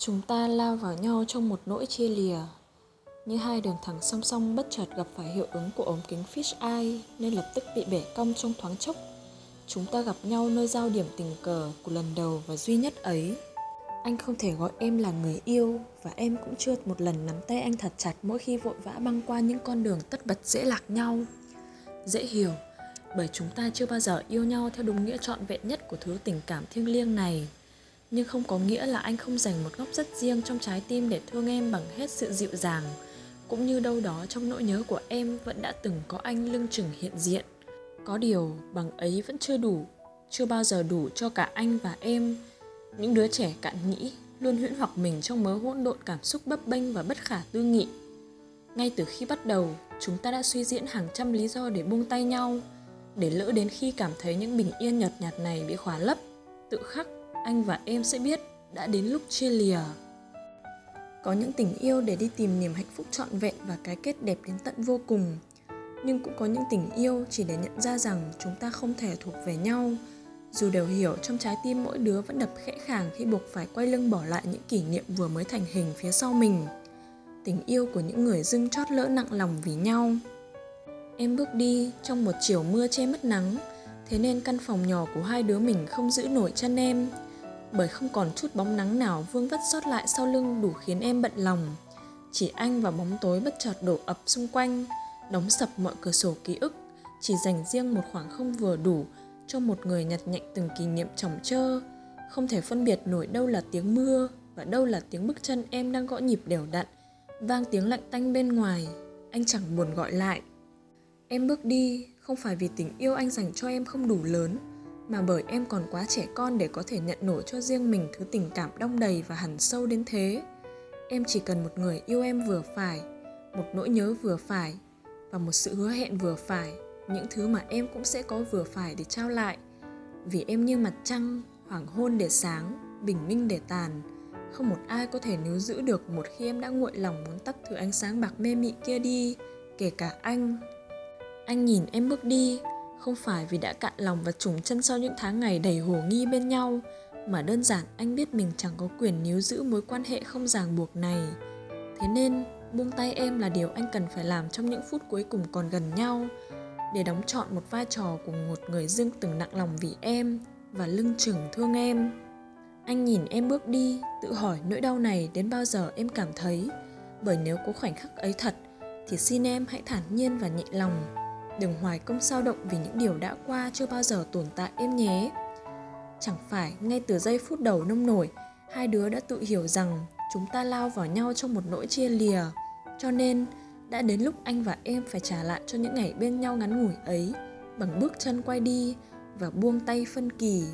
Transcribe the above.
Chúng ta lao vào nhau trong một nỗi chia lìa, Như hai đường thẳng song song bất chợt gặp phải hiệu ứng của ống kính fish eye Nên lập tức bị bể cong trong thoáng chốc. Chúng ta gặp nhau nơi giao điểm tình cờ của lần đầu và duy nhất ấy. Anh không thể gọi em là người yêu Và em cũng chưa một lần nắm tay anh thật chặt mỗi khi vội vã băng qua những con đường tất bật dễ lạc nhau. Dễ hiểu, bởi chúng ta chưa bao giờ yêu nhau theo đúng nghĩa trọn vẹn nhất của thứ tình cảm thiêng liêng này nhưng không có nghĩa là anh không dành một góc rất riêng trong trái tim để thương em bằng hết sự dịu dàng. Cũng như đâu đó trong nỗi nhớ của em vẫn đã từng có anh lưng chừng hiện diện. Có điều bằng ấy vẫn chưa đủ, chưa bao giờ đủ cho cả anh và em. Những đứa trẻ cạn nghĩ luôn huyễn hoặc mình trong mớ hỗn độn cảm xúc bấp bênh và bất khả tư nghị. Ngay từ khi bắt đầu, chúng ta đã suy diễn hàng trăm lý do để buông tay nhau, để lỡ đến khi cảm thấy những bình yên nhợt nhạt này bị khóa lấp, tự khắc anh và em sẽ biết đã đến lúc chia lìa. Có những tình yêu để đi tìm niềm hạnh phúc trọn vẹn và cái kết đẹp đến tận vô cùng. Nhưng cũng có những tình yêu chỉ để nhận ra rằng chúng ta không thể thuộc về nhau. Dù đều hiểu trong trái tim mỗi đứa vẫn đập khẽ khàng khi buộc phải quay lưng bỏ lại những kỷ niệm vừa mới thành hình phía sau mình. Tình yêu của những người dưng chót lỡ nặng lòng vì nhau. Em bước đi trong một chiều mưa che mất nắng, thế nên căn phòng nhỏ của hai đứa mình không giữ nổi chân em bởi không còn chút bóng nắng nào vương vất sót lại sau lưng đủ khiến em bận lòng. Chỉ anh và bóng tối bất chợt đổ ập xung quanh đóng sập mọi cửa sổ ký ức chỉ dành riêng một khoảng không vừa đủ cho một người nhặt nhạnh từng kỷ niệm chỏng trơ, không thể phân biệt nổi đâu là tiếng mưa và đâu là tiếng bước chân em đang gõ nhịp đều đặn vang tiếng lạnh tanh bên ngoài. Anh chẳng buồn gọi lại. Em bước đi không phải vì tình yêu anh dành cho em không đủ lớn mà bởi em còn quá trẻ con để có thể nhận nổi cho riêng mình thứ tình cảm đong đầy và hẳn sâu đến thế. Em chỉ cần một người yêu em vừa phải, một nỗi nhớ vừa phải và một sự hứa hẹn vừa phải, những thứ mà em cũng sẽ có vừa phải để trao lại. Vì em như mặt trăng, hoàng hôn để sáng, bình minh để tàn. Không một ai có thể níu giữ được một khi em đã nguội lòng muốn tắt thử ánh sáng bạc mê mị kia đi, kể cả anh. Anh nhìn em bước đi không phải vì đã cạn lòng và trùng chân sau những tháng ngày đầy hồ nghi bên nhau, mà đơn giản anh biết mình chẳng có quyền níu giữ mối quan hệ không ràng buộc này. Thế nên, buông tay em là điều anh cần phải làm trong những phút cuối cùng còn gần nhau, để đóng trọn một vai trò của một người dưng từng nặng lòng vì em và lưng chừng thương em. Anh nhìn em bước đi, tự hỏi nỗi đau này đến bao giờ em cảm thấy, bởi nếu có khoảnh khắc ấy thật, thì xin em hãy thản nhiên và nhẹ lòng đừng hoài công sao động vì những điều đã qua chưa bao giờ tồn tại em nhé. Chẳng phải ngay từ giây phút đầu nông nổi, hai đứa đã tự hiểu rằng chúng ta lao vào nhau trong một nỗi chia lìa. Cho nên, đã đến lúc anh và em phải trả lại cho những ngày bên nhau ngắn ngủi ấy, bằng bước chân quay đi và buông tay phân kỳ.